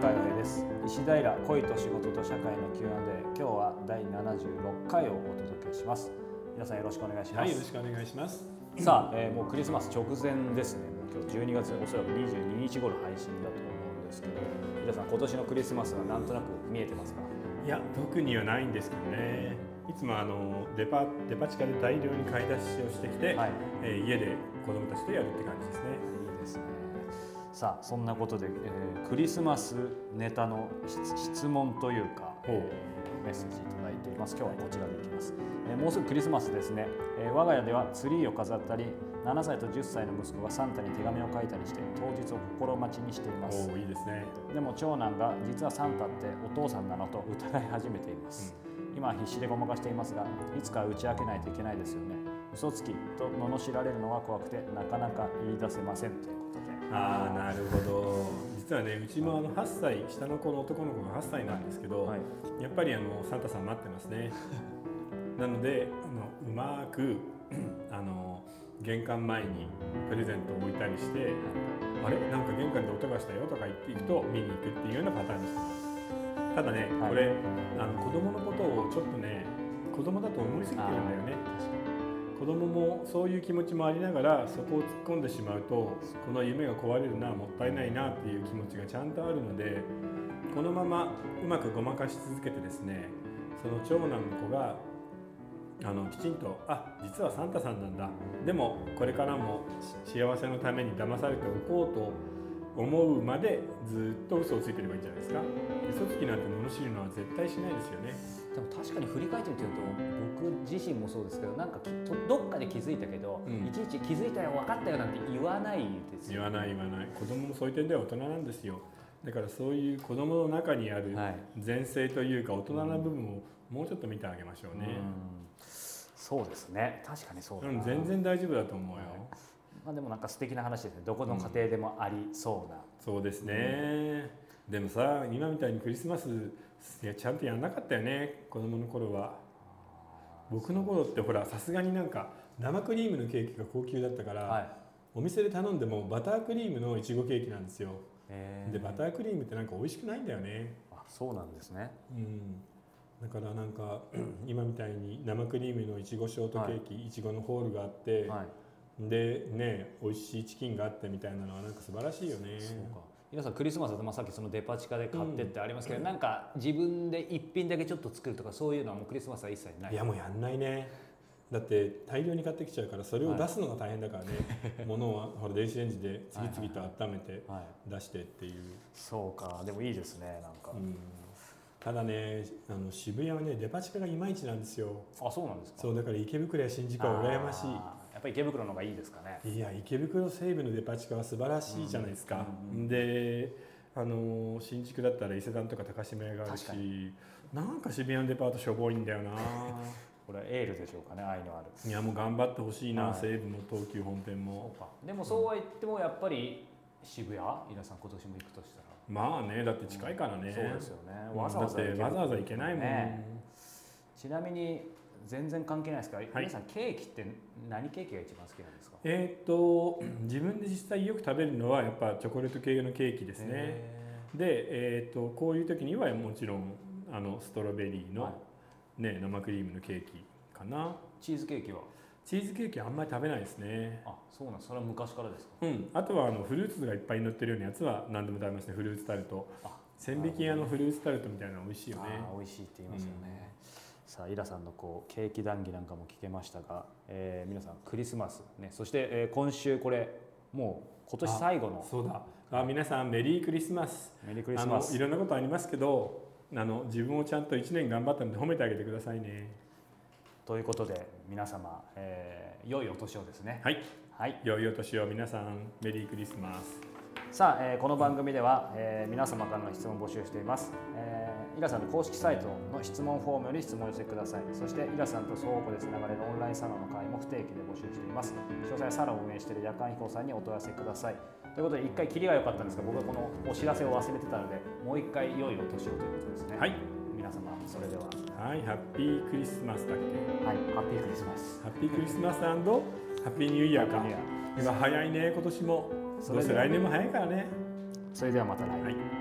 にちは早川洋平です。石平恋と仕事と社会の Q&A 今日は第76回をお届けします。皆さんよろしくお願いします、はい、よろしくお願いします。さあ、えーもうクリスマス直前ですね。今日12月おそらく22日頃配信だと思うんですけど皆さん今年のクリスマスはなんとなく見えてますか？いや、特にはないんですけどね。いつもあのデパデパ地下で大量に買い出しをしてきて、はい。えー家で子供たちとやるって感じですね。いいですねさあそんなことで、えークリスマスネタの質質問というか、えーメッセージいただいています。今日はこちらでいきます、えーもうすぐクリスマスですね、えー我が家ではツリーを飾ったり7歳と10歳の息子がサンタに手紙を書いたりして当日を心待ちにしています。おお、いいですね。でも長男が実はサンタってお父さんなのと疑い始めています、今は必死でごまかしていますがいつか打ち明けないといけないですよね嘘つきと罵られるのは怖くてなかなか言い出せませんということで。ああ、なるほど。実はね、うちもあの8歳下の子の男の子が8歳なんですけど、はい。やっぱりあのサンタさん待ってますね。なのであのうまく あの玄関前にプレゼントを置いたりして。あれ？なんか玄関で音がしたよとか言っていくと見に行くっていうようなパターンにしてます。ただね、はい。これあの子供のことをちょっとね子供だと思いすぎてるんだよね子供もそういう気持ちもありながらそこを突っ込んでしまうとこの夢が壊れるなもったいないなっていう気持ちがちゃんとあるのでこのままうまくごまかし続けてですねその長男の子があのきちんとあ実はサンタさんなんだ。でもこれからも幸せのために騙されておこうと思うまでずっと嘘をついてればいいんじゃないですか。嘘つきなんて罵るのは絶対しないですよね。でも確かに振り返ってみてると自身もそうですけどなんかきとどっかで気づいたけど、うん。いちいち気づいたよ分かったよなんて言わないですよ。言わない言わない。子供もそういう点では大人なんですよ。だからそういう子供の中にあるはい。前世というか大人な部分をもうちょっと見てあげましょうね、うん。そうですね。確かにそうだな。うん、全然大丈夫だと思うよ、まあ、でもなんか素敵な話ですね。どこの家庭でもありそうな、そうですね、でもさ今みたいにクリスマスいやちゃんとやんなかったよね。子供の頃は僕の頃ってほらさすがになんか生クリームのケーキが高級だったから、はい。お店で頼んでもバタークリームのいちごケーキなんですよ。えー。でバタークリームってなんか美味しくないんだよね。あそうなんですね。うん。だからなんか 今みたいに生クリームのいちごショートケーキ、い、ちごのホールがあって、はい。でね美味しいチキンがあってみたいなのはなんか素晴らしいよね。そうか皆さんクリスマスだと、まあ、さっきそのデパ地下で買ってってありますけど、なんか自分で一品だけちょっと作るとかそういうのはもうクリスマスは一切ない。いやもうやんないね。だって大量に買ってきちゃうからそれを出すのが大変だからね、物はほら電子レンジで次々と温めてはい、出してっていう、そうか。でもいいですねなんか、うん。ただねあの渋谷はねデパ地下がいまいちなんですよ。あそうなんですか。そうだから池袋や新宿は羨ましあーやっぱり池袋の方がいいですかね。いいや池袋西部のデパ地下は素晴らしいじゃないですか、うんうんであの新宿だったら伊勢丹とか高島屋があるしなんか渋谷のデパートしょぼいんだよな。これはエールでしょうかね愛のある。いやもう頑張ってほしいな、はい。西武も東急本店そもでもそうは言ってもやっぱり渋谷？皆さん今年も行くとしたら。まあねだって近いからね、そうですよね。うん。わざわざわざわざ行けないもん、ねちなみに全然関係ないですから、皆さんケーキって何ケーキが一番好きなんですか？えーっと 自分で実際よく食べるのはやっぱチョコレート系のケーキですね。へで、えーっとこういう時にはもちろんあのストロベリーの、はね、生クリームのケーキかな。ーチーズケーキは？チーズケーキあんまり食べないですね。あそうなんそれは昔からですか？うん。あとはあのフルーツがいっぱい乗ってるようなやつは何でも食べますね。フルーツタルト。あ千匹屋のフルーツタルトみたいなの美味しいよね。美味しいって言いますよね、さあイラさんのこうケーキ談義なんかも聞けましたが、えー皆さんクリスマスね。そして、えー今週これもう今年最後のそうだ。あ皆さんメリークリスマス。メリークリスマス。いろんなことありますけどあの自分をちゃんと1年頑張ったので褒めてあげてくださいね。ということで皆様、えー良いお年をですね。はい。はい。良いお年を皆さんメリークリスマス。さあ、えーこの番組では、えー皆様からの質問を募集しています、えーイラさんの公式サイトの質問フォームより質問を寄せてください。そしてイラさんと相互でつながれるオンラインサロンの会も不定期で募集しています。詳細はサロンを運営している夜間飛行さんにお問い合わせください。ということで一回切りが良かったんですが僕はこのお知らせを忘れてたのでもう一回良いお年をということですね。はい。皆様それでは。はい。ハッピークリスマスだっけ？はい。ハッピークリスマスハッピークリスマスハッピーニューイヤーか今早いね今年も。それでどうせ来年も早いからね。それではまた来年。はい